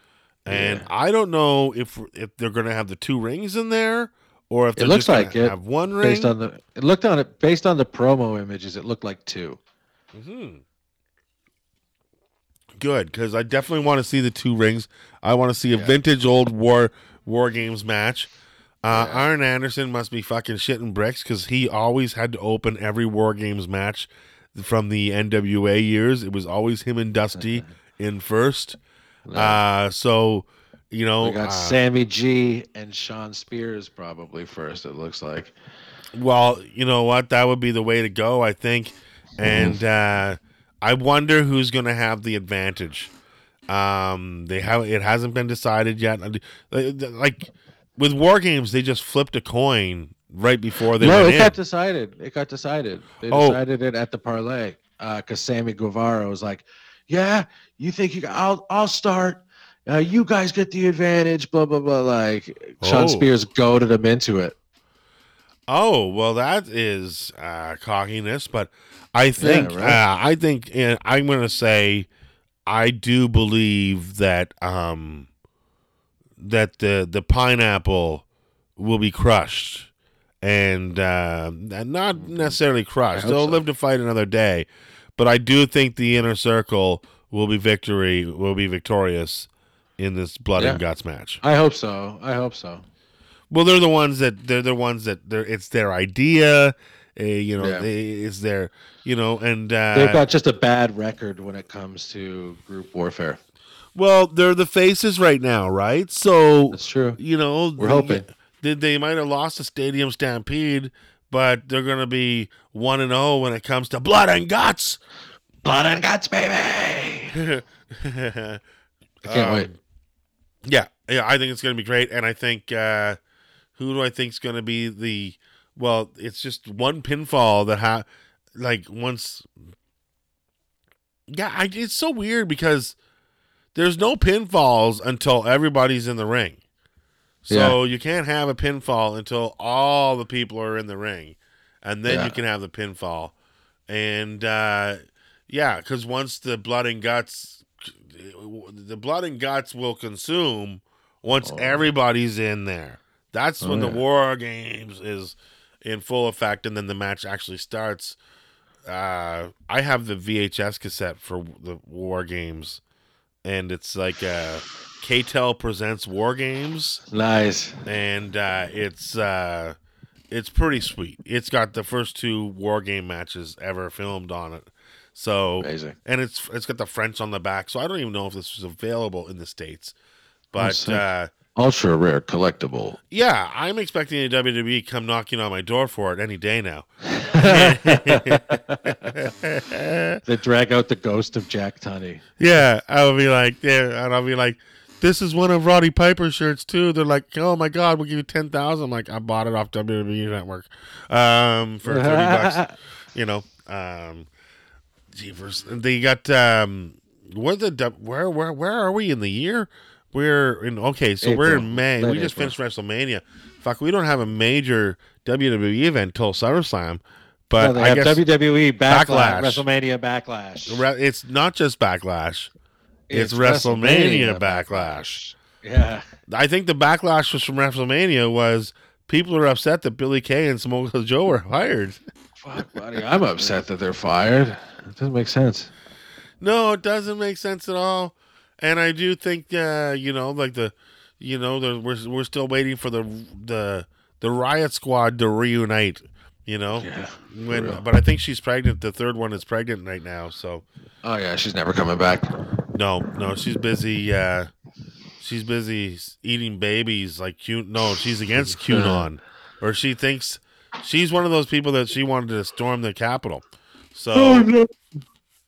and Yeah. I don't know if if they're going to have the two rings in there or if It they're looks just gonna like it, have one ring. based on the it looked on it based on the promo images, it looked like two. hmm Good, because I definitely want to see the two rings. I want to see a Yeah. vintage old war war games match. Uh, Yeah. Arn Anderson must be fucking shitting bricks because he always had to open every war games match from the NWA years. It was always him and Dusty in first. Uh, so you know, we got uh, Sammy G and Shawn Spears probably first. It looks like. Well, you know what? That would be the way to go, I think. And uh, I wonder who's going to have the advantage. Um, they have it hasn't been decided yet. Like with war games, they just flipped a coin right before they no, it in. got decided. It got decided. They Oh. decided it at the parlay because Sammy Guevara was like, "Yeah, you think you? I'll I'll start. Uh, you guys get the advantage." Blah blah blah. Like Shawn Oh. Spears goaded him into it. Oh well, that is uh, cockiness, but I think right. uh, I think uh, I'm going to say I do believe that um, that the the pineapple will be crushed and uh, not necessarily crushed. They'll so. live to fight another day, but I do think the inner circle will be victory will be victorious in this blood and guts match. I hope so. I hope so. Well, they're the ones that they're the ones that they're it's their idea. Uh, you know, Yeah. they, it's there. you know, and uh, They've got just a bad record when it comes to group warfare. well, they're the faces right now, right? So That's true. you know, We're they- hoping. they, they might have lost the stadium stampede, but they're gonna be one and zero when it comes to blood and guts. Blood and guts, baby. I can't Um, wait. Yeah, yeah, I think it's going to be great, and I think uh, who do I think is going to be the? Well, it's just one pinfall that ha like once. Yeah, I, it's so weird because there's no pinfalls until everybody's in the ring. So you can't have a pinfall until all the people are in the ring, and then Yeah. you can have the pinfall. And uh, yeah, because once the blood and guts, the blood and guts will consume once Oh. everybody's in there. That's Oh, when the. War Games is in full effect, and then the match actually starts. Uh, I have the VHS cassette for the War Games, and it's like uh, KTEL presents War Games, Nice. and uh, it's uh, it's pretty sweet. It's got the first two War Game matches ever filmed on it. So Amazing. and it's it's got the French on the back. So I don't even know if this was available in the states. But uh, Ultra rare collectible. yeah, I'm expecting a WWE come knocking on my door for it any day now. They drag out the ghost of Jack Tunney. yeah, I'll be like, yeah, and I'll be like, this is one of Roddy Piper's shirts too. They're like, oh my god, we'll give you ten thousand. I'm like, I bought it off WWE Network, um, for thirty bucks. You know, um, jeepers. They got um, where the where where where are we in the year? We're in okay, so we're in May. Late we just April. finished WrestleMania. Fuck, we don't have a major WWE event till SummerSlam. But No, I have guess WWE backlash, Backlash. WrestleMania backlash. It's not just backlash. It's, WrestleMania, backlash. Yeah. I think the backlash was from WrestleMania was people are upset that Billie Kay and Samoa Joe were fired. Fuck, buddy. I'm upset that they're fired. It doesn't make sense. No, it doesn't make sense at all. And I do think, uh, you know, like the, you know, the, we're we're still waiting for the the the Riot Squad to reunite. You know, Yeah. when but I think she's pregnant. The third one is pregnant right now. So Oh yeah, she's never coming back. no, no, she's busy. Uh, she's busy eating babies like Q. No, she's against QAnon, or she thinks she's one of those people that she wanted to storm the Capitol. So Oh, no,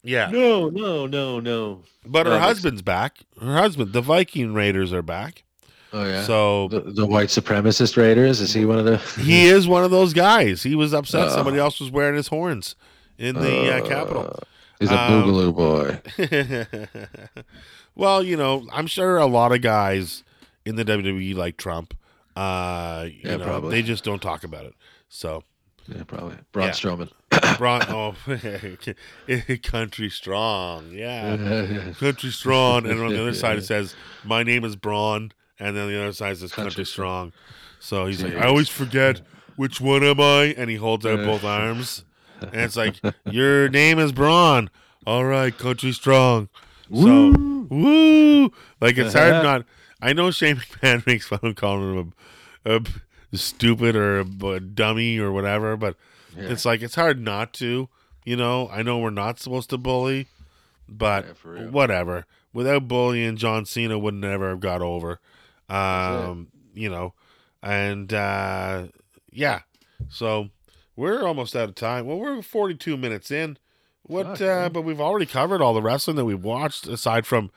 yeah, no, no, no, no. but her husband's back. Her husband, the Viking Raiders, are back. Oh yeah. So the, the white supremacist raiders is he one of the? he is one of those guys. He was upset Uh. somebody else was wearing his horns in the uh, Capitol. He's a Um, boogaloo boy. well, you know, I'm sure a lot of guys in the WWE like Trump. Uh, you Yeah, know, probably. they just don't talk about it. So, Yeah, probably. Braun Yeah. Strowman. Braun, oh, country strong, yeah, country strong. And on the other side it says, "My name is Braun," and then the other side says, "Country, Country strong." So he's like, "I always forget which one am I?" And he holds out both arms, and it's like, "Your name is Braun." All right, country strong. So woo, like it's hard not. I know Shane McMahon makes fun of calling him a, a stupid or a, a dummy or whatever, but Yeah. it's like it's hard not to. You know, I know we're not supposed to bully, but Yeah, whatever. Without bullying, John Cena would never have got over. Um, you know, and uh, yeah, so we're almost out of time. Well, we're 42 minutes in. What? Fuck, uh, but we've already covered all the wrestling that we've watched, aside from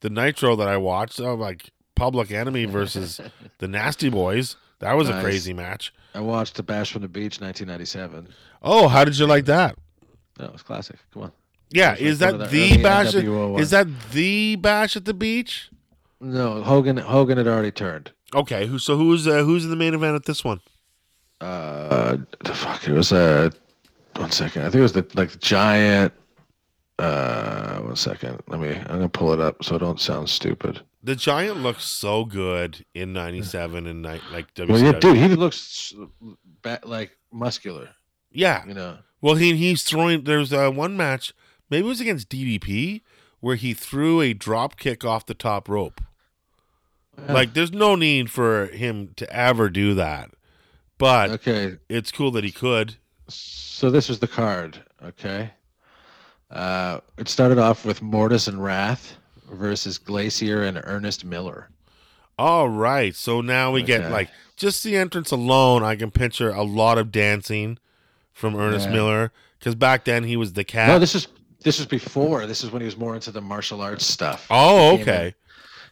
the Nitro that I watched. Oh, like Public Enemy versus the Nasty Boys. That was a crazy match. I watched The Bash from the Beach, 1997. Oh, how did you like that? That was classic. Come on. Yeah, is like that the the bash? At, is that the bash at the beach? No, Hogan. Hogan had already turned. Okay, who? So who's uh, who's in the main event at this one? Uh, the fuck. It was uh, one second. I think it was the like the giant. Uh, one second. Let me. I'm gonna pull it up so I don't sound stupid. The Giant looks so good in '97 and ni- like WCW. Well, yeah, dude, he looks like muscular. Yeah. You know. Well, he he's throwing. There's uh, one match, maybe it was against DDP, where he threw a drop kick off the top rope. Yeah. Like, there's no need for him to ever do that, but Okay. it's cool that he could. So this was the card, okay? Uh, it started off with Mortis and Wrath versus Glacier and Ernest Miller. All right, so now we get like just the entrance alone. I can picture a lot of dancing from Ernest Yeah. Miller because back then he was the cat. No, this is this was before. This is when he was more into the martial arts stuff. oh, He came in- okay.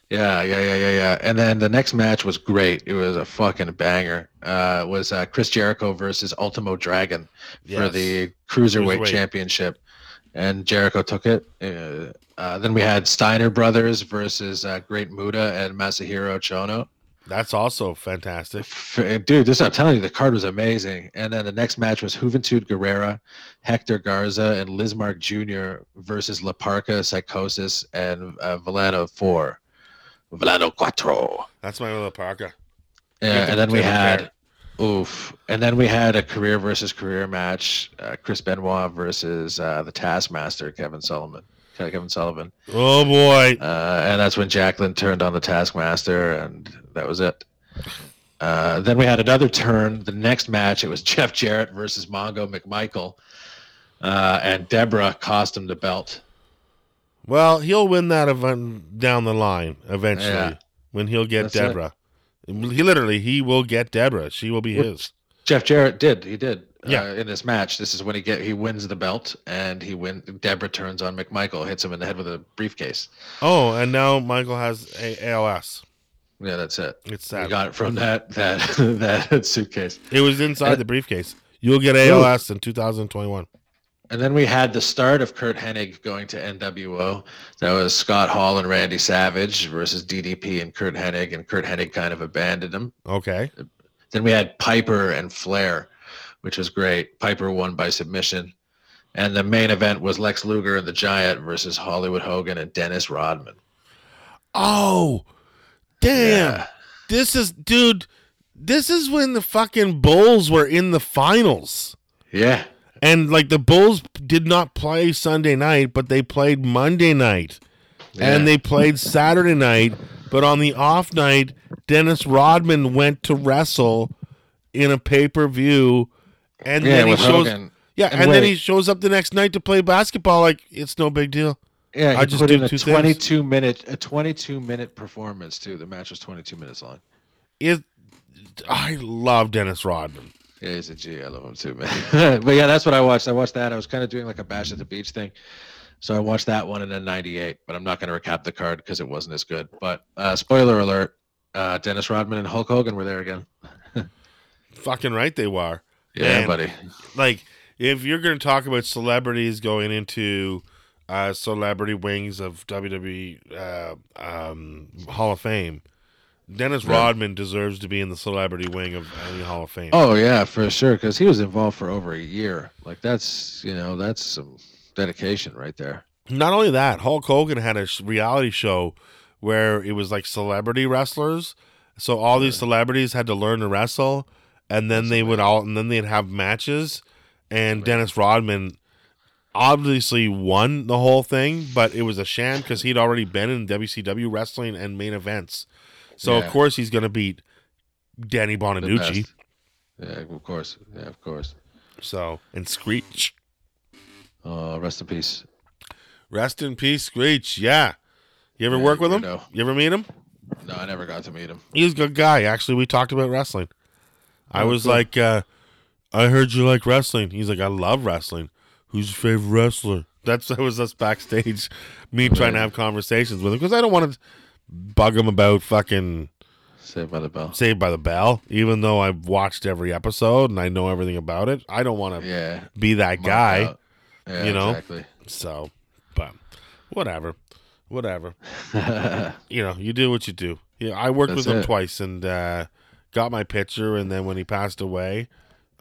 Yeah, yeah, yeah, yeah, yeah. And then the next match was great. It was a fucking banger. Uh, it was uh, Chris Jericho versus Ultimo Dragon for the cruiserweight, Cruiserweight. championship, and Jericho took it. Uh, uh, then we had Steiner Brothers versus uh, Great Muta and Masahiro Chono. That's also fantastic. Dude, this I'm telling you, the card was amazing. And then the next match was Juventud Guerrera, Hector Garza, and Lizmark Jr. versus La Parca, Psychosis, and uh, Villano 4. Volano Cuatro. That's my little Parker. Yeah, and then we had. Oof, and then we had a career versus career match: uh, Chris Benoit versus uh, the Taskmaster, Kevin Sullivan. Kevin Sullivan, Oh boy. uh, and that's when Jacqueline turned on the Taskmaster, and that was it. Uh, then we had another turn. The next match, it was Jeff Jarrett versus Mongo McMichael, uh, and Deborah cost him the belt. Well, he'll win that event down the line eventually Yeah. when he'll get That's it. He literally he will get Deborah. She will be his. Jeff Jarrett did. He did. Yeah. Uh, in this match, this is when he get he wins the belt, and he win. Deborah turns on McMichael, hits him in the head with a briefcase. Oh, and now Michael has a ALS. Yeah, that's it. It's sad. got it from that that that suitcase. It was inside And- the briefcase. You'll get ALS in 2021. And then we had the start of Curt Hennig going to NWO. That was Scott Hall and Randy Savage versus DDP and Curt Hennig, and Curt Hennig kind of abandoned him. Okay. Then we had Piper and Flair, which was great. Piper won by submission. And the main event was Lex Luger and the Giant versus Hollywood Hogan and Dennis Rodman. Oh, damn. Yeah. This is, dude, this is when the fucking Bulls were in the finals. Yeah. And like the Bulls did not play Sunday night, but they played Monday night. Yeah. And they played Saturday night, but on the off night, Dennis Rodman went to wrestle in a pay per view, and yeah, then he shows, Hogan. yeah, And and, then he shows up the next night to play basketball. Like it's no big deal. Yeah, I just put do in a two things. 22 minute a 22 minute performance too. The match was 22 minutes long. It, I love Dennis Rodman. Yeah, he's a G. I love him too, man. but yeah, that's what I watched. I watched that. I was kind of doing like a bash at the beach thing. So I watched that one and then 98, but I'm not going to recap the card because it wasn't as good. But uh, spoiler alert, uh, Dennis Rodman and Hulk Hogan were there again. Fucking right, they were. Yeah, Man. buddy. Like if you're going to talk about celebrities going into uh, celebrity wings of WWE uh, um, Hall of Fame, Dennis. Rodman deserves to be in the celebrity wing of any Hall of Fame. Oh yeah, for sure. Because he was involved for over a year. Like that's you know that's some dedication right there. Not only that, Hulk Hogan had a reality show where it was like celebrity wrestlers. So all these celebrities had to learn to wrestle, and then they would all, and then they'd have matches. And Dennis Rodman obviously won the whole thing, but it was a sham because he'd already been in WCW wrestling and main events. So Yeah. of course he's going to beat Danny Bonaduce. Yeah, of course. Yeah, of course. So and Screech, Uh, rest in peace. rest in peace, Screech. Yeah, you ever Yeah, work with him? weirdo. You ever meet him? No, I never got to meet him. He was a good guy. Actually, we talked about wrestling. I Oh, was cool. like, uh, I heard you like wrestling. He's like, I love wrestling. Who's your favorite wrestler? That's that was us backstage, me trying to have conversations with him because I don't want to bug him about fucking Saved by the Bell. Saved by the Bell. Even though I've watched every episode and I know everything about it, I don't want to Yeah. be that guy. Yeah, you know? Exactly. So, but whatever, whatever. you know, you do what you do. Yeah, I worked That's with him it. twice and uh, got my picture, and then when he passed away,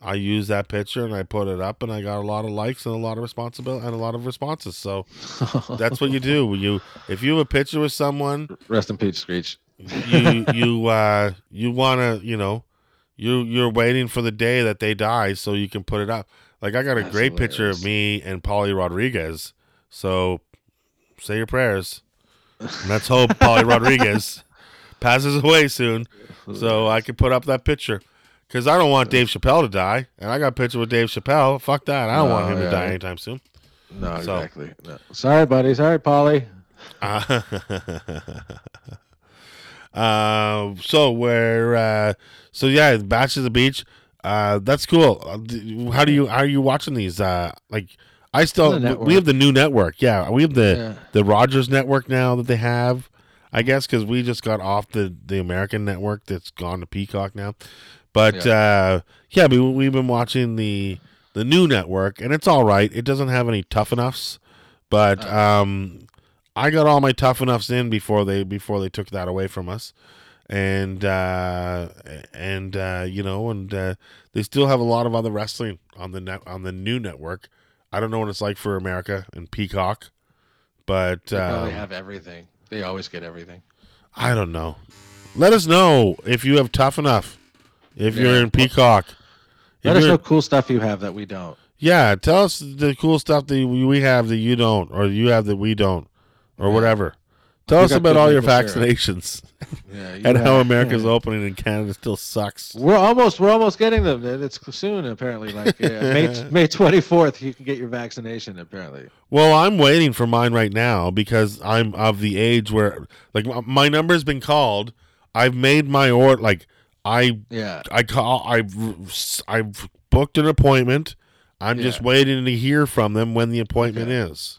I used that picture and I put it up, and I got a lot of likes and a lot of responsibility and a lot of responses. So that's what you do. You if you have a picture with someone, Rest in peace, Screech. you you uh, you want to you know you you're waiting for the day that they die so you can put it up. Like I got a That's great picture of me and Polly Rodriguez. So say your prayers. And let's hope Polly Rodriguez passes away soon so I can put up that picture. Because I don't want Dave Chappelle to die. And I got a picture with Dave Chappelle. Fuck that. I don't want No, him to die anytime soon. No, So- exactly. No. Sorry, buddy. Sorry, Polly. Uh, uh, so we're uh, so yeah, Bash at the Beach. Uh, that's cool. Uh, How do you how are you watching these? Uh, like I still we have the new network. Yeah, we have the Yeah. the Rogers network now that they have. I guess because we just got off the the American network that's gone to Peacock now. But uh, yeah, we, we've been watching the the new network, and it's all right. It doesn't have any tough enoughs, but um, I got all my tough enoughs in before they before they took that away from us, and uh, and uh, you know, and uh, they still have a lot of other wrestling on the net on the new network. I don't know what it's like for America and Peacock, but They um, have everything. They always get everything. I don't know. Let us know if you have tough enough. If you're in Peacock. If Let us know cool stuff you have that we don't. Yeah, tell us the cool stuff that we we have that you don't, or you have that we don't, or whatever. Tell You us about all your vaccinations Yeah, you and how America's yeah. opening and Canada still sucks. We're almost we're almost getting them. It's soon apparently. Like uh, May May twenty fourth, you can get your vaccination. Apparently. Well, I'm waiting for mine right now because I'm of the age where, like, my number's been called. I've made my order. Like, I Yeah. I call I've I've booked an appointment. I'm just waiting to hear from them when the appointment Okay. is.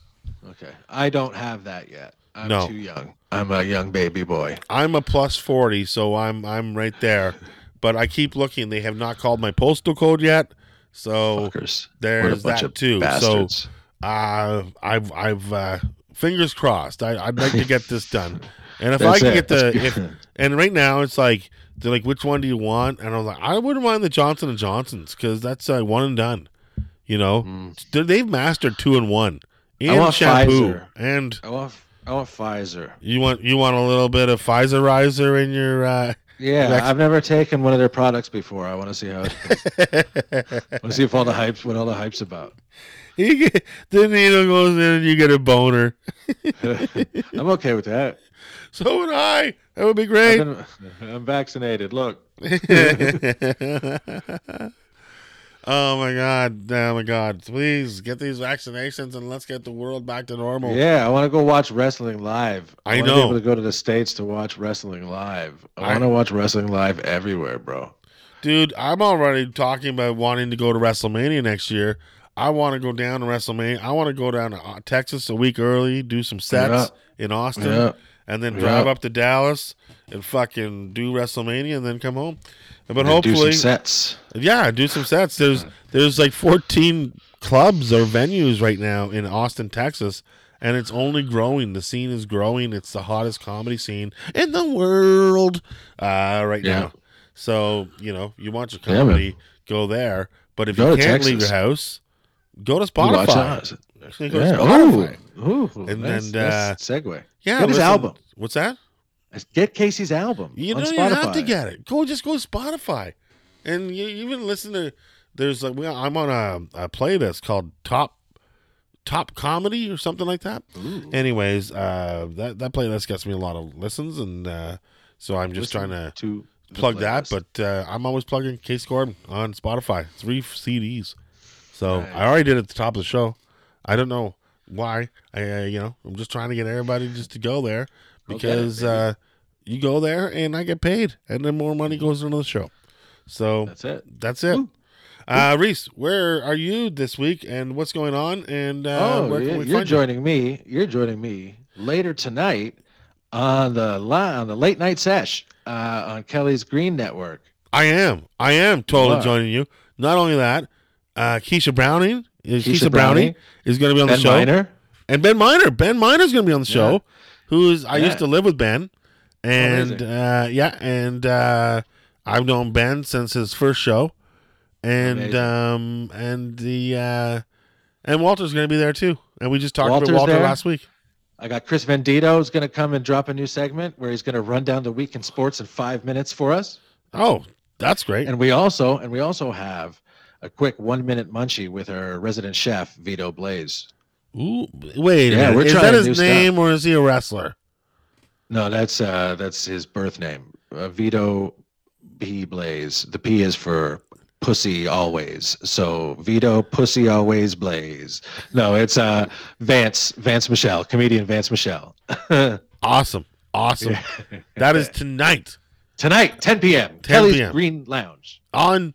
Okay. I don't have that yet. I'm No. too young. I'm a young baby boy. I'm a plus forty, so I'm I'm right there. But I keep looking. They have not called my postal code yet. So Fuckers. there's What a bunch that too. Bastards. So uh, I've I've uh, fingers crossed. I, I'd like to get this done. And if I can it. get the if and right now it's like they're like which one do you want? And I was like I wouldn't mind the Johnson and Johnsons because that's uh, one and done. You know They- they've mastered two and one and Mm. want shampoo Pfizer. and I want I want Pfizer. you want you want a little bit of Pfizerizer in your. Uh, Yeah, I've never taken one of their products before. I want to see how. It, I want to see if all the hype, what all the hype's about. you get, the needle goes in and you get a boner. I'm okay with that. So would I. That would be great. been- I'm vaccinated. Look, oh my god! Oh my god! Please get these vaccinations and let's get the world back to normal. yeah, I want to go watch wrestling live. I wanna know. Be able to go to the states to watch wrestling live. I I- want to watch wrestling live everywhere, bro. Dude, I'm already talking about wanting to go to WrestleMania next year. I want to go down to WrestleMania. I want to go down to uh, Texas a week early, do some sets in Austin, Yeah. And then drive Yeah. up to Dallas and fucking do WrestleMania and then come home. But And do hopefully, some sets. yeah, do some sets. There's there's like 14 clubs or venues right now in Austin, Texas, and it's only growing. The scene is growing. It's the hottest comedy scene in the world uh, right Yeah. now. So you know, you want your Yeah, comedy, go there. But if Go you can't leave your house, go to Spotify. Go to Yeah. Spotify. Ooh, ooh, And nice, then, nice segue. Yeah, Get his album. What's that? Get Casey's album. You don't even have to get it. Go just go to Spotify, and you even listen to. There's like we- I'm on a, a playlist called Top Top Comedy or something like that. Ooh. Anyways, uh, that that playlist gets me a lot of listens, and uh, so I'm just Listen trying to to plug that. But uh, I'm always plugging Case Corbin on Spotify. Three CDs. So Nice. I already did it at the top of the show. I don't know why. I uh, you know I'm just trying to get everybody just to go there Go get it, because baby. uh, you go there and I get paid, and then more money goes into the show. So that's it. that's it. Ooh. Uh, Reese, where are you this week, and what's going on? And uh, oh, where yeah, can we you're find you? joining me. You're joining me later tonight on the on the late night sesh uh, on Kelly's Green Network. I am. I am totally joining you. Not only that, uh, Keisha Browning Keisha, Brownie Browning, is going to be on Ben the show, Miner. and Ben Miner. Ben Miner's going to be on the show. Yeah. Who's I used to live with Ben, and uh, yeah, and uh, I've known Ben since his first show, and Amazing. um, and the uh, and Walter's going to be there too. And we just talked Walter's about Walter there? last week. I got Chris Vendito is going to come and drop a new segment where he's going to run down the week in sports in five minutes for us. Oh, that's great. And we also and we also have a quick one minute munchie with our resident chef Vito Blaze. Ooh, wait, yeah, we're is that his new stuff. name or is he a wrestler? No, that's uh that's his birth name, uh, Vito P Blaze. The P is for pussy always. So Vito Pussy Always Blaze. No, it's uh Vance Vance Michelle, comedian Vance Michelle. Awesome, awesome. That is tonight Tonight, 10 p.m. 10 Kelly's p.m.. Green Lounge. on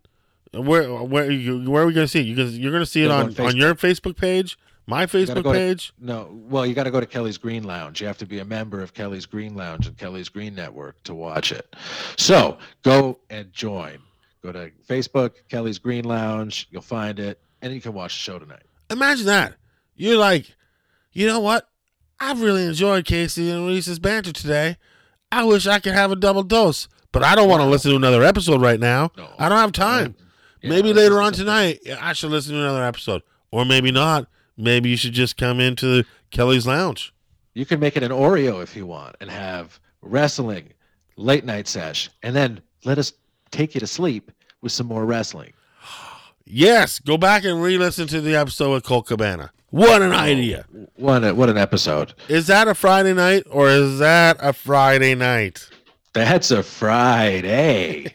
where where you where are we going to see it? You you're going to see it on go on on your Facebook page, my Facebook go to- page. No, well, you got to go to Kelly's Green Lounge. You have to be a member of Kelly's Green Lounge and Kelly's Green Network to watch it. So go and join. Go to Facebook, Kelly's Green Lounge. You'll find it, and you can watch the show tonight. Imagine that. You're like, you know what? I've really enjoyed Casey and Reese's banter today. I wish I could have a double dose, but I don't want to listen to another episode right now. No. I don't have time. Yeah, maybe let's later on tonight, I should listen to another episode, or maybe not. Maybe you should just come into Kelly's Lounge. You can make it an Oreo if you want and have wrestling, late night sesh, and then let us take you to sleep with some more wrestling. Yes, go back and re-listen to the episode with Colt Cabana. What an oh, idea! What a, what an episode! Is that a Friday night or is that a Friday night? That's a Friday,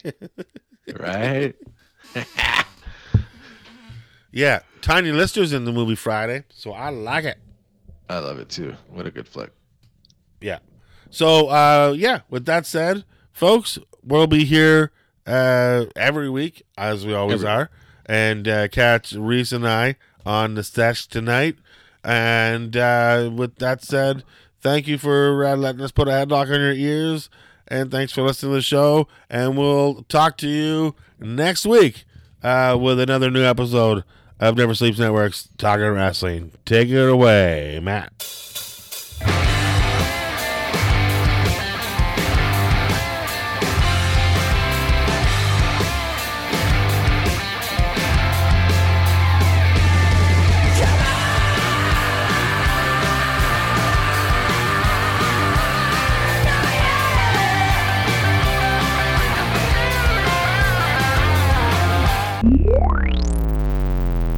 right? Yeah, Tiny Lister's in the movie Friday, so I like it. I love it too. What a good flick. Yeah. So uh yeah, with that said, folks, we'll be here uh every week as we always Every- are. And uh catch Reese and I on the sesh tonight. And uh with that said, thank you for uh, letting us put a headlock on your ears. And thanks for listening to the show. And we'll talk to you next week uh, with another new episode of Never Sleeps Network's Talking Wrestling. Take it away, Matt.